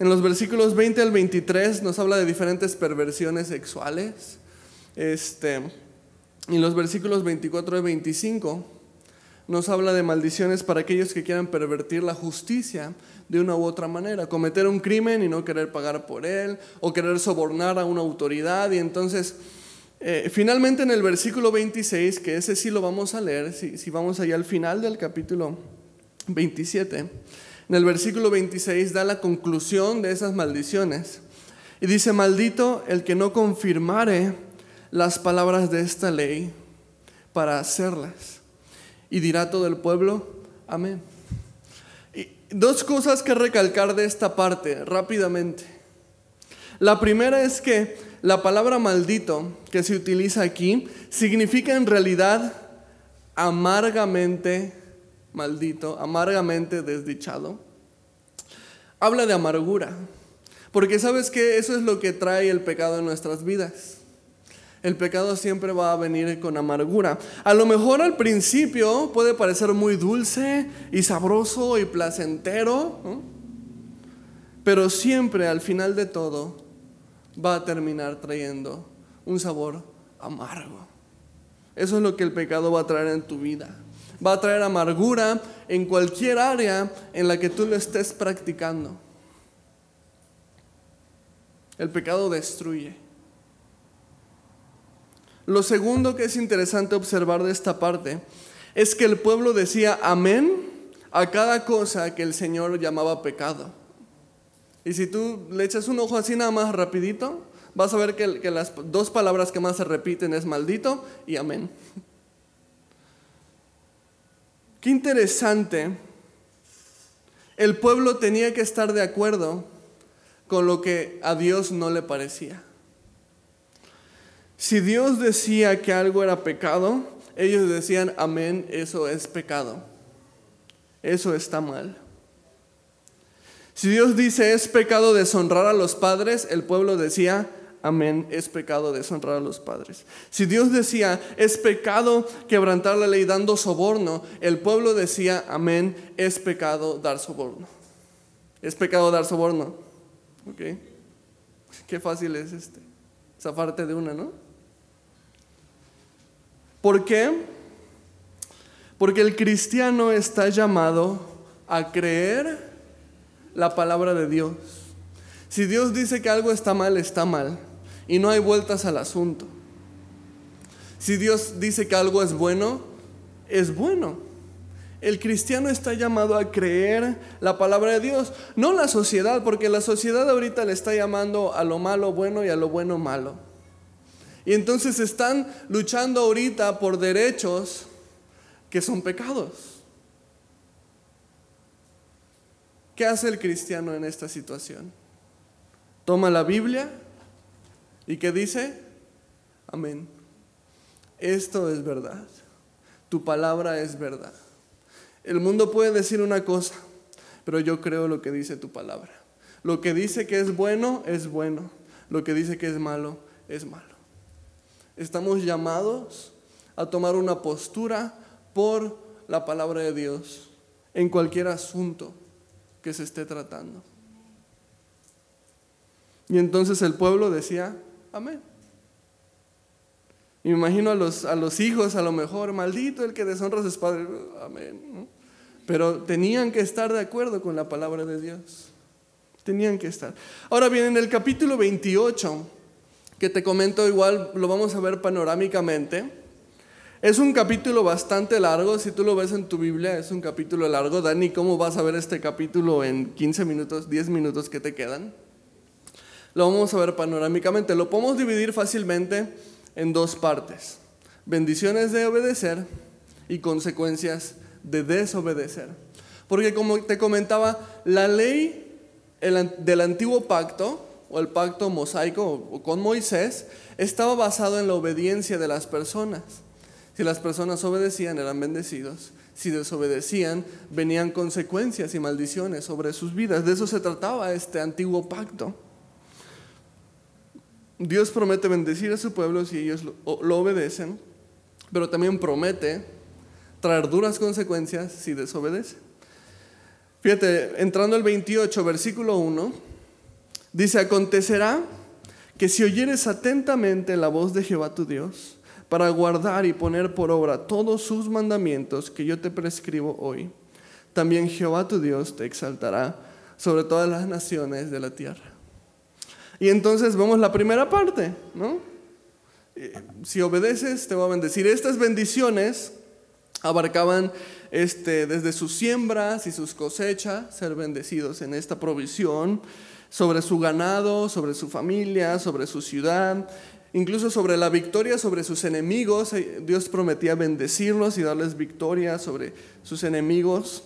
En los versículos 20 al 23 nos habla de diferentes perversiones sexuales. Este, en los versículos 24 y 25 nos habla de maldiciones para aquellos que quieran pervertir la justicia de una u otra manera, cometer un crimen y no querer pagar por él, o querer sobornar a una autoridad. Y entonces, eh, finalmente en el versículo 26, que ese sí lo vamos a leer, si, si vamos allá al final del capítulo 27, en el versículo 26 da la conclusión de esas maldiciones. Y dice, maldito el que no confirmare las palabras de esta ley para hacerlas. Y dirá todo el pueblo, amén. Y dos cosas que recalcar de esta parte rápidamente. La primera es que la palabra maldito que se utiliza aquí significa en realidad amargamente maldito, amargamente desdichado, habla de amargura. Porque sabes que eso es lo que trae el pecado en nuestras vidas. El pecado siempre va a venir con amargura. A lo mejor al principio puede parecer muy dulce y sabroso y placentero, pero siempre al final de todo va a terminar trayendo un sabor amargo. Eso es lo que el pecado va a traer en tu vida va a traer amargura en cualquier área en la que tú lo estés practicando. El pecado destruye. Lo segundo que es interesante observar de esta parte es que el pueblo decía amén a cada cosa que el Señor llamaba pecado. Y si tú le echas un ojo así nada más rapidito, vas a ver que, que las dos palabras que más se repiten es maldito y amén. Qué interesante. El pueblo tenía que estar de acuerdo con lo que a Dios no le parecía. Si Dios decía que algo era pecado, ellos decían, amén, eso es pecado. Eso está mal. Si Dios dice es pecado deshonrar a los padres, el pueblo decía, amén, es pecado deshonrar a los padres. Si Dios decía, es pecado quebrantar la ley dando soborno, el pueblo decía, amén, es pecado dar soborno. Es pecado dar soborno. ¿Ok? Qué fácil es este. Zafarte de una, ¿no? ¿Por qué? Porque el cristiano está llamado a creer la palabra de Dios. Si Dios dice que algo está mal, está mal y no hay vueltas al asunto. Si Dios dice que algo es bueno, es bueno. El cristiano está llamado a creer la palabra de Dios, no la sociedad, porque la sociedad ahorita le está llamando a lo malo bueno y a lo bueno malo. Y entonces están luchando ahorita por derechos que son pecados. ¿Qué hace el cristiano en esta situación? Toma la Biblia, ¿Y qué dice? Amén. Esto es verdad. Tu palabra es verdad. El mundo puede decir una cosa, pero yo creo lo que dice tu palabra. Lo que dice que es bueno, es bueno. Lo que dice que es malo, es malo. Estamos llamados a tomar una postura por la palabra de Dios en cualquier asunto que se esté tratando. Y entonces el pueblo decía, amén. Me imagino a los, a los hijos a lo mejor, maldito el que deshonra a sus padres, amén. Pero tenían que estar de acuerdo con la palabra de Dios. Tenían que estar. Ahora bien, en el capítulo 28, que te comento igual, lo vamos a ver panorámicamente. Es un capítulo bastante largo, si tú lo ves en tu Biblia, es un capítulo largo. Dani, ¿cómo vas a ver este capítulo en 15 minutos, 10 minutos que te quedan? Lo vamos a ver panorámicamente. Lo podemos dividir fácilmente en dos partes. Bendiciones de obedecer y consecuencias de desobedecer. Porque como te comentaba, la ley del antiguo pacto o el pacto mosaico o con Moisés estaba basado en la obediencia de las personas. Si las personas obedecían eran bendecidos, si desobedecían venían consecuencias y maldiciones sobre sus vidas. De eso se trataba este antiguo pacto. Dios promete bendecir a su pueblo si ellos lo, obedecen, pero también promete traer duras consecuencias si desobedecen. Fíjate, entrando al 28, versículo 1, dice, acontecerá que si oyeres atentamente la voz de Jehová tu Dios, para guardar y poner por obra todos sus mandamientos que yo te prescribo hoy, también Jehová tu Dios te exaltará sobre todas las naciones de la tierra. Y entonces vemos la primera parte, ¿no? Eh, si obedeces, te va a bendecir. Estas bendiciones abarcaban este, desde sus siembras y sus cosechas, ser bendecidos en esta provisión, sobre su ganado, sobre su familia, sobre su ciudad, incluso sobre la victoria sobre sus enemigos. Eh, Dios prometía bendecirlos y darles victoria sobre sus enemigos.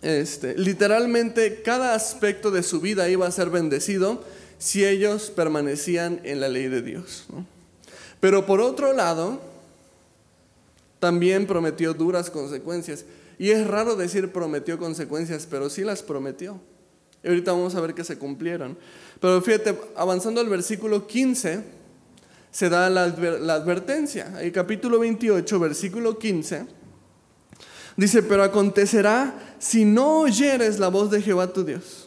Este, literalmente cada aspecto de su vida iba a ser bendecido si ellos permanecían en la ley de Dios. Pero por otro lado, también prometió duras consecuencias. Y es raro decir prometió consecuencias, pero sí las prometió. Y ahorita vamos a ver que se cumplieron. Pero fíjate, avanzando al versículo 15, se da la, advertencia. El capítulo 28, versículo 15, dice, pero acontecerá si no oyeres la voz de Jehová tu Dios,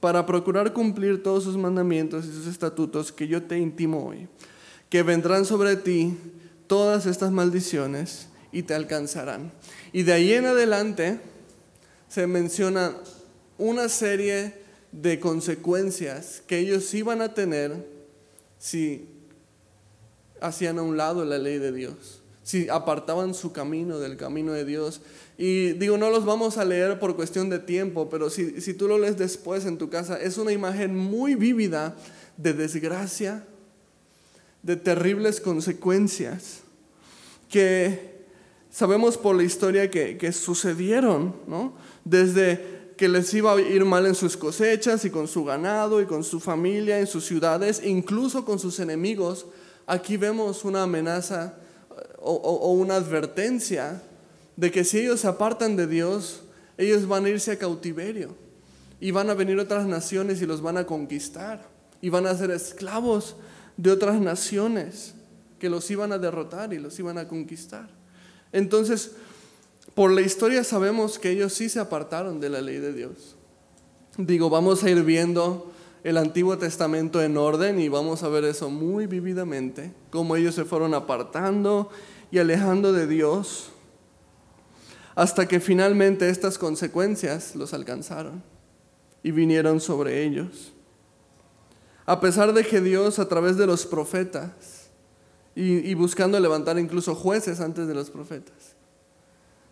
para procurar cumplir todos sus mandamientos y sus estatutos que yo te intimo hoy, que vendrán sobre ti todas estas maldiciones y te alcanzarán. Y de ahí en adelante se menciona una serie de consecuencias que ellos iban a tener si hacían a un lado la ley de Dios, si apartaban su camino del camino de Dios. Y digo, no los vamos a leer por cuestión de tiempo, pero si, si tú lo lees después en tu casa, es una imagen muy vívida de desgracia, de terribles consecuencias, que sabemos por la historia que, sucedieron, ¿no? Desde que les iba a ir mal en sus cosechas y con su ganado y con su familia, en sus ciudades, incluso con sus enemigos. Aquí vemos una amenaza eh, o, o, una advertencia de que si ellos se apartan de Dios, ellos van a irse a cautiverio y van a venir otras naciones y los van a conquistar y van a ser esclavos de otras naciones que los iban a derrotar y los iban a conquistar. Entonces, por la historia sabemos que ellos sí se apartaron de la ley de Dios. Digo, vamos a ir viendo el Antiguo Testamento en orden y vamos a ver eso muy vividamente, cómo ellos se fueron apartando y alejando de Dios hasta que finalmente estas consecuencias los alcanzaron y vinieron sobre ellos. A pesar de que Dios a través de los profetas y, buscando levantar incluso jueces antes de los profetas.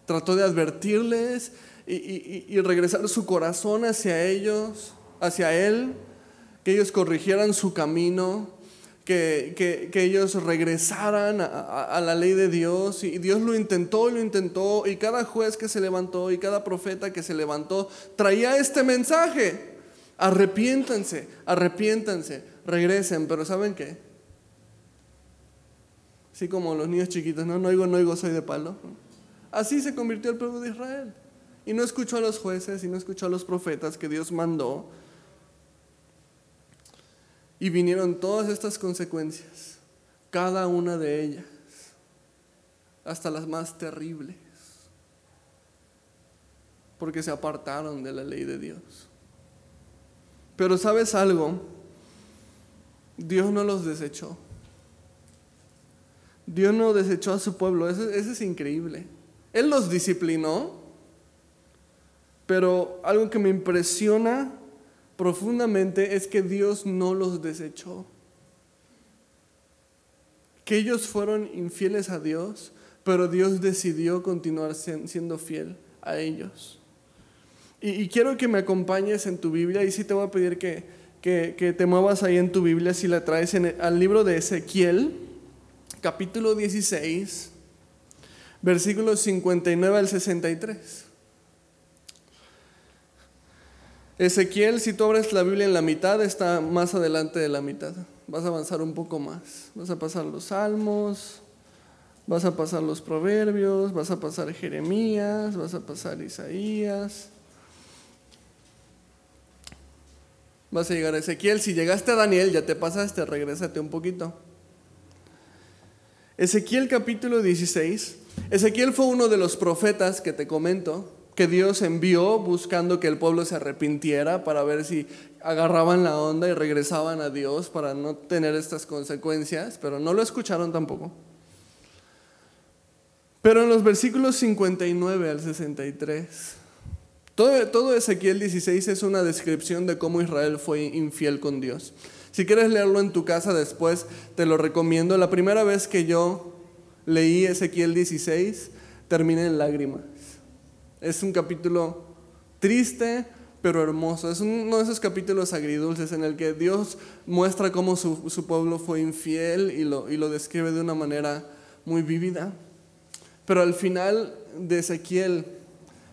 Trató de advertirles y, regresar su corazón hacia ellos, hacia Él, que ellos corrigieran su camino, que, ellos regresaran a, la ley de Dios. Y Dios lo intentó y lo intentó. Y cada juez que se levantó y cada profeta que se levantó traía este mensaje. Arrepiéntanse, arrepiéntanse, regresen. Pero ¿saben qué? Así como los niños chiquitos, no, no oigo, no oigo, soy de palo. Así se convirtió el pueblo de Israel. Y no escuchó a los jueces y no escuchó a los profetas que Dios mandó. Y vinieron todas estas consecuencias. cada una de ellas, hasta las más terribles, porque se apartaron de la ley de Dios. Pero sabes algo, Dios no los desechó. Dios no desechó a su pueblo, eso, es increíble. Él los disciplinó, pero algo que me impresiona profundamente es que Dios no los desechó. Que ellos fueron infieles a Dios, pero Dios decidió continuar siendo fiel a ellos. Y, quiero que me acompañes en tu Biblia y sí te voy a pedir que, que, te muevas ahí en tu Biblia si la traes en al libro de Ezequiel, capítulo 16, versículos 59 al 63. Ezequiel, si tú abres la Biblia en la mitad, está más adelante de la mitad. Vas a avanzar un poco más. Vas a pasar los salmos, vas a pasar los proverbios, vas a pasar Jeremías, vas a pasar Isaías. Vas a llegar a Ezequiel. Si llegaste a Daniel, ya te pasaste, regrésate un poquito. Ezequiel capítulo 16. Ezequiel fue uno de los profetas que te comento, que Dios envió buscando que el pueblo se arrepintiera para ver si agarraban la onda y regresaban a Dios para no tener estas consecuencias, pero no lo escucharon tampoco. Pero en los versículos 59 al 63, todo, todo Ezequiel 16 es una descripción de cómo Israel fue infiel con Dios. Si quieres leerlo en tu casa después, te lo recomiendo. La primera vez que yo leí Ezequiel 16, terminé en lágrimas. Es un capítulo triste, pero hermoso. Es uno de esos capítulos agridulces en el que Dios muestra cómo su, pueblo fue infiel y lo, y lo describe de una manera muy vívida. Pero al final de Ezequiel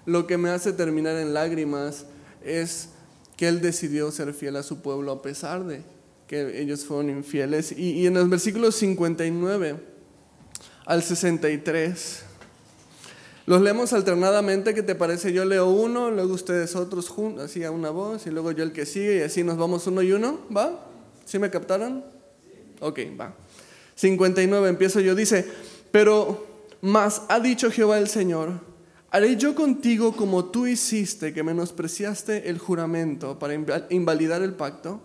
lo que me hace terminar en lágrimas es que Él decidió ser fiel a su pueblo a pesar de que ellos fueron infieles. Y, en los versículos 59 al 63, los leemos alternadamente, ¿qué te parece? Yo leo uno, luego ustedes otros juntos, así a una voz, y luego yo el que sigue, y así nos vamos uno y uno, ¿va? ¿Sí me captaron? Ok, va. 59, empiezo yo, dice, pero más ha dicho Jehová el Señor, ¿Haré yo contigo como tú hiciste, que menospreciaste el juramento para invalidar el pacto?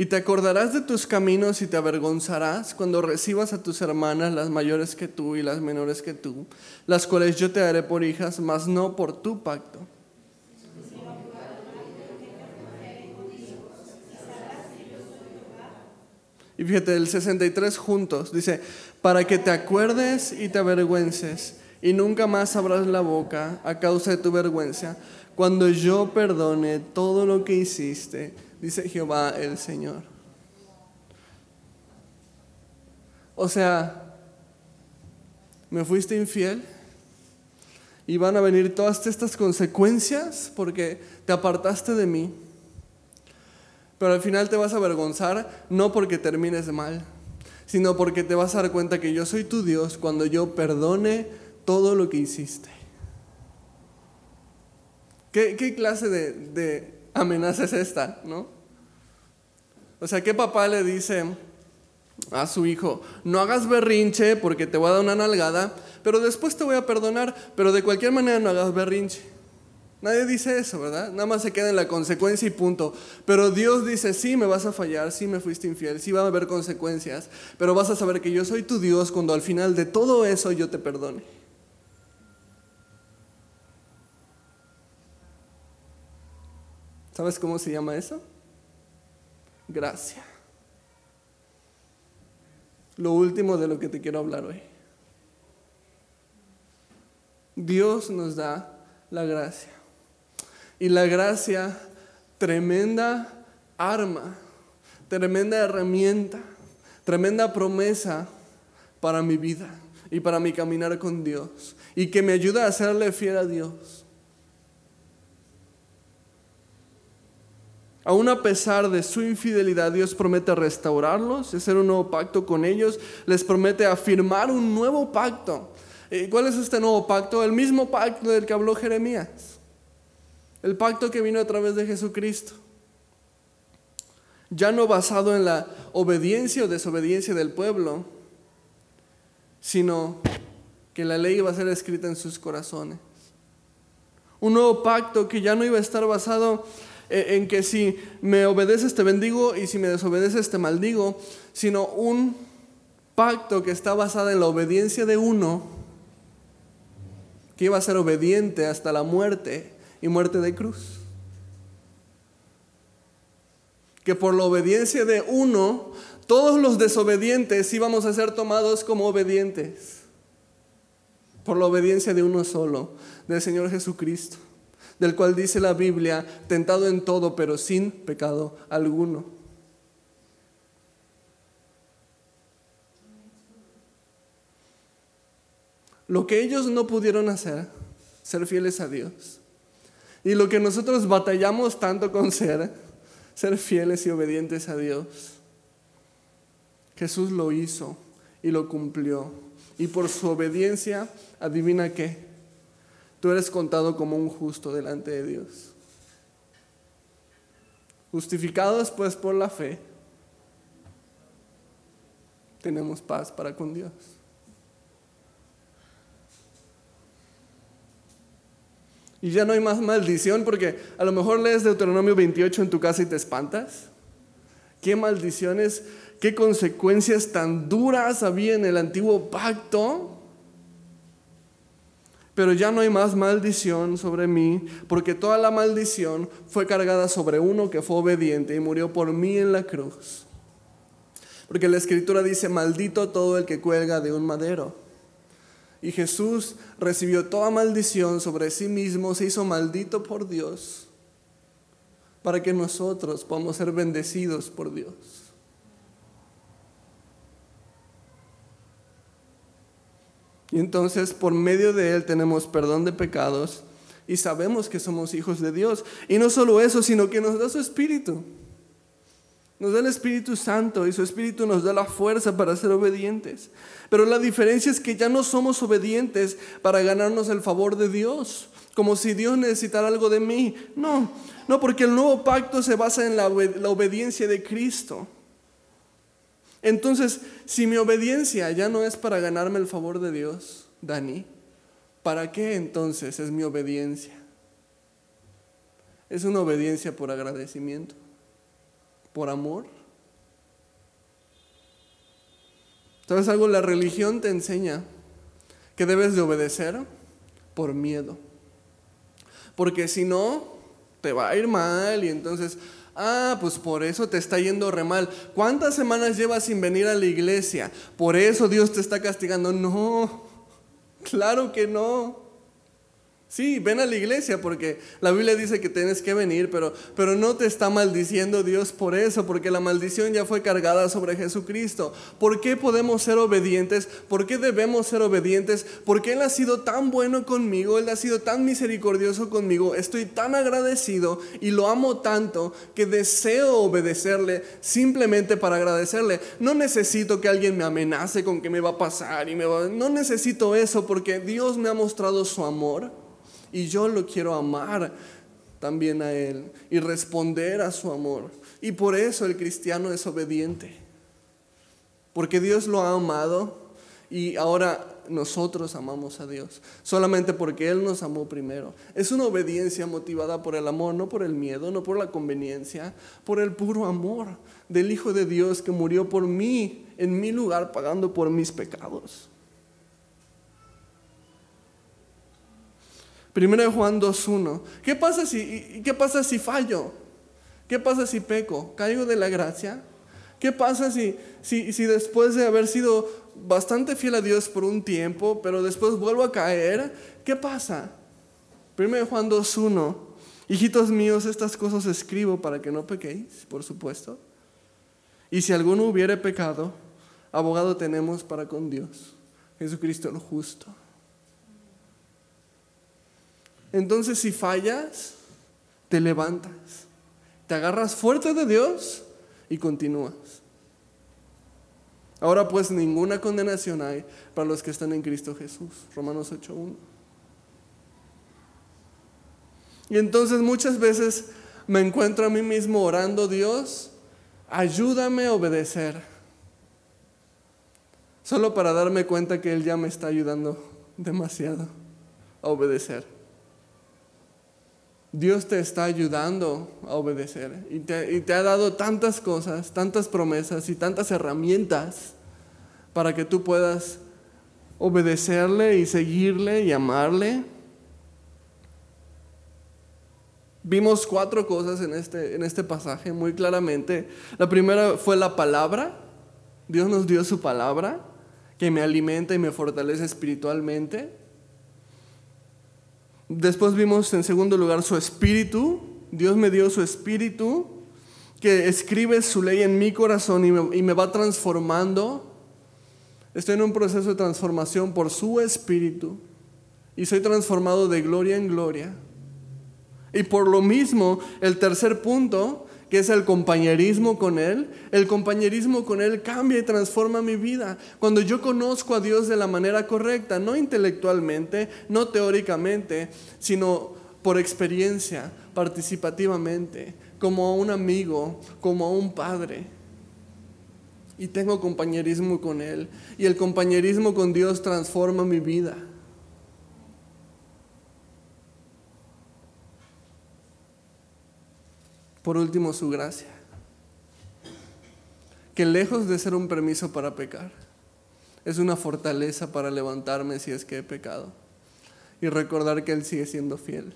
Y te acordarás de tus caminos y te avergonzarás cuando recibas a tus hermanas, las mayores que tú y las menores que tú, las cuales yo te haré por hijas, mas no por tu pacto. Y fíjate, el 63 juntos dice, para que te acuerdes y te avergüences y nunca más abras la boca a causa de tu vergüenza, cuando yo perdone todo lo que hiciste, dice Jehová el Señor. O sea, me fuiste infiel y van a venir todas estas consecuencias porque te apartaste de mí. Pero al final te vas a avergonzar no porque termines mal, sino porque te vas a dar cuenta que yo soy tu Dios cuando yo perdone todo lo que hiciste. ¿Qué, clase de, de, amenaza es esta, no? O sea, ¿qué papá le dice a su hijo? No hagas berrinche porque te voy a dar una nalgada, pero después te voy a perdonar, pero de cualquier manera no hagas berrinche. Nadie dice eso, ¿verdad? Nada más se queda en la consecuencia y punto. Pero Dios dice, sí, me vas a fallar, sí me fuiste infiel, sí va a haber consecuencias, pero vas a saber que yo soy tu Dios cuando al final de todo eso yo te perdone. ¿Sabes cómo se llama eso? Gracia. Lo último de lo que te quiero hablar hoy. Dios nos da la gracia. Y la gracia, tremenda arma, tremenda herramienta, tremenda promesa para mi vida y para mi caminar con Dios. Y que me ayuda a serle fiel a Dios. Aún a pesar de su infidelidad, Dios promete restaurarlos, hacer un nuevo pacto con ellos, les promete afirmar un nuevo pacto ¿Y cuál es este nuevo pacto? El mismo pacto del que habló Jeremías. El pacto que vino a través de Jesucristo. Ya no basado en la obediencia o desobediencia del pueblo, sino que la ley iba a ser escrita en sus corazones. Un nuevo pacto que ya no iba a estar basado en que si me obedeces te bendigo y si me desobedeces te maldigo, sino un pacto que está basado en la obediencia de uno, que iba a ser obediente hasta la muerte y muerte de cruz. Que por la obediencia de uno, todos los desobedientes íbamos a ser tomados como obedientes. Por la obediencia de uno solo, del Señor Jesucristo del cual dice la Biblia, tentado en todo, pero sin pecado alguno. Lo que ellos no pudieron hacer, ser fieles a Dios. Y lo que nosotros batallamos tanto con ser, ser fieles y obedientes a Dios. Jesús lo hizo y lo cumplió. Y por su obediencia, adivina qué, tú eres contado como un justo delante de Dios. Justificados pues por la fe, tenemos paz para con Dios. Y ya no hay más maldición porque a lo mejor lees Deuteronomio 28 en tu casa y te espantas. ¿Qué maldiciones, qué consecuencias tan duras había en el antiguo pacto? Pero ya no hay más maldición sobre mí, porque toda la maldición fue cargada sobre uno que fue obediente y murió por mí en la cruz. Porque la escritura dice, maldito todo el que cuelga de un madero. Y Jesús recibió toda maldición sobre sí mismo, se hizo maldito por Dios, para que nosotros podamos ser bendecidos por Dios. Y entonces por medio de Él tenemos perdón de pecados y sabemos que somos hijos de Dios. Y no solo eso, sino que nos da su Espíritu. Nos da el Espíritu Santo y su Espíritu nos da la fuerza para ser obedientes. Pero la diferencia es que ya no somos obedientes para ganarnos el favor de Dios, como si Dios necesitara algo de mí. No, no, porque el nuevo pacto se basa en la, obediencia de Cristo. Entonces, si mi obediencia ya no es para ganarme el favor de Dios, Dani, ¿para qué entonces es mi obediencia? Es una obediencia por agradecimiento, por amor. ¿Sabes algo? La religión te enseña que debes de obedecer por miedo. Porque si no, te va a ir mal y entonces Ah, pues por eso te está yendo re mal. ¿Cuántas semanas llevas sin venir a la iglesia? Por eso Dios te está castigando. No, claro que no. Sí, ven a la iglesia porque la Biblia dice que tienes que venir, pero, pero no te está maldiciendo Dios por eso, porque la maldición ya fue cargada sobre Jesucristo. ¿Por qué podemos ser obedientes? ¿Por qué debemos ser obedientes? Porque Él ha sido tan bueno conmigo, Él ha sido tan misericordioso conmigo, estoy tan agradecido y lo amo tanto que deseo obedecerle simplemente para agradecerle. No necesito que alguien me amenace con que me va a pasar y me va... No necesito eso porque Dios me ha mostrado su amor y yo lo quiero amar también a Él y responder a su amor. Y por eso el cristiano es obediente. Porque Dios lo ha amado y ahora nosotros amamos a Dios. Solamente porque Él nos amó primero. Es una obediencia motivada por el amor, no por el miedo, no por la conveniencia, por el puro amor del Hijo de Dios que murió por mí en mi lugar pagando por mis pecados. Primero de Juan 2.1. ¿Qué si, qué pasa si fallo? ¿Qué pasa si peco? ¿Caigo de la gracia? ¿Qué pasa si, si, si después de haber sido bastante fiel a Dios por un tiempo, pero después vuelvo a caer? ¿Qué pasa? Primero de Juan 2.1. Hijitos míos, estas cosas escribo para que no pequéis, por supuesto. Y si alguno hubiere pecado, abogado tenemos para con Dios, Jesucristo el justo. Entonces si fallas, te levantas, te agarras fuerte de Dios y continúas. Ahora pues ninguna condenación hay para los que están en Cristo Jesús. Romanos 8.1. Y entonces muchas veces me encuentro a mí mismo orando, Dios, ayúdame a obedecer. Solo para darme cuenta que Él ya me está ayudando demasiado a obedecer. Dios te está ayudando a obedecer y te, ha dado tantas cosas, tantas promesas y tantas herramientas para que tú puedas obedecerle y seguirle y amarle. Vimos cuatro cosas en este, en este pasaje muy claramente. La primera fue la palabra. Dios nos dio su palabra que me alimenta y me fortalece espiritualmente. Después vimos en segundo lugar su espíritu. Dios me dio su espíritu que escribe su ley en mi corazón y me, va transformando. Estoy en un proceso de transformación por su espíritu y soy transformado de gloria en gloria. Y por lo mismo, el tercer punto, que es el compañerismo con Él, el compañerismo con Él cambia y transforma mi vida. Cuando yo conozco a Dios de la manera correcta, no intelectualmente, no teóricamente, sino por experiencia, participativamente, como a un amigo, como a un padre. Y tengo compañerismo con Él. Y el compañerismo con Dios transforma mi vida. Por último, su gracia. Que lejos de ser un permiso para pecar, es una fortaleza para levantarme si es que he pecado y recordar que Él sigue siendo fiel.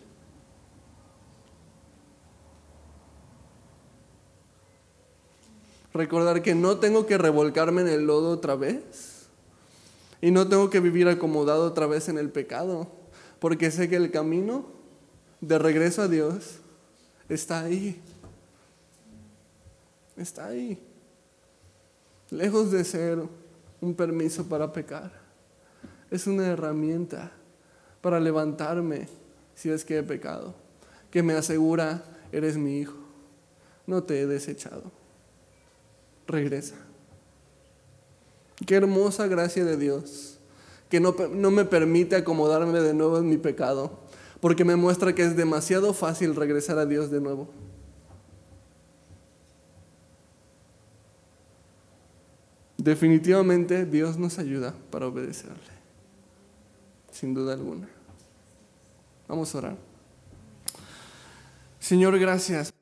Recordar que no tengo que revolcarme en el lodo otra vez y no tengo que vivir acomodado otra vez en el pecado, porque sé que el camino de regreso a Dios está ahí está ahí. Lejos de ser un permiso para pecar, es una herramienta para levantarme si es que he pecado, que me asegura, eres mi hijo, no te he desechado. Regresa. Qué hermosa gracia de Dios, que no, no me permite acomodarme de nuevo en mi pecado, porque me muestra que es demasiado fácil regresar a Dios de nuevo. Definitivamente Dios nos ayuda para obedecerle, sin duda alguna. Vamos a orar. Señor, gracias.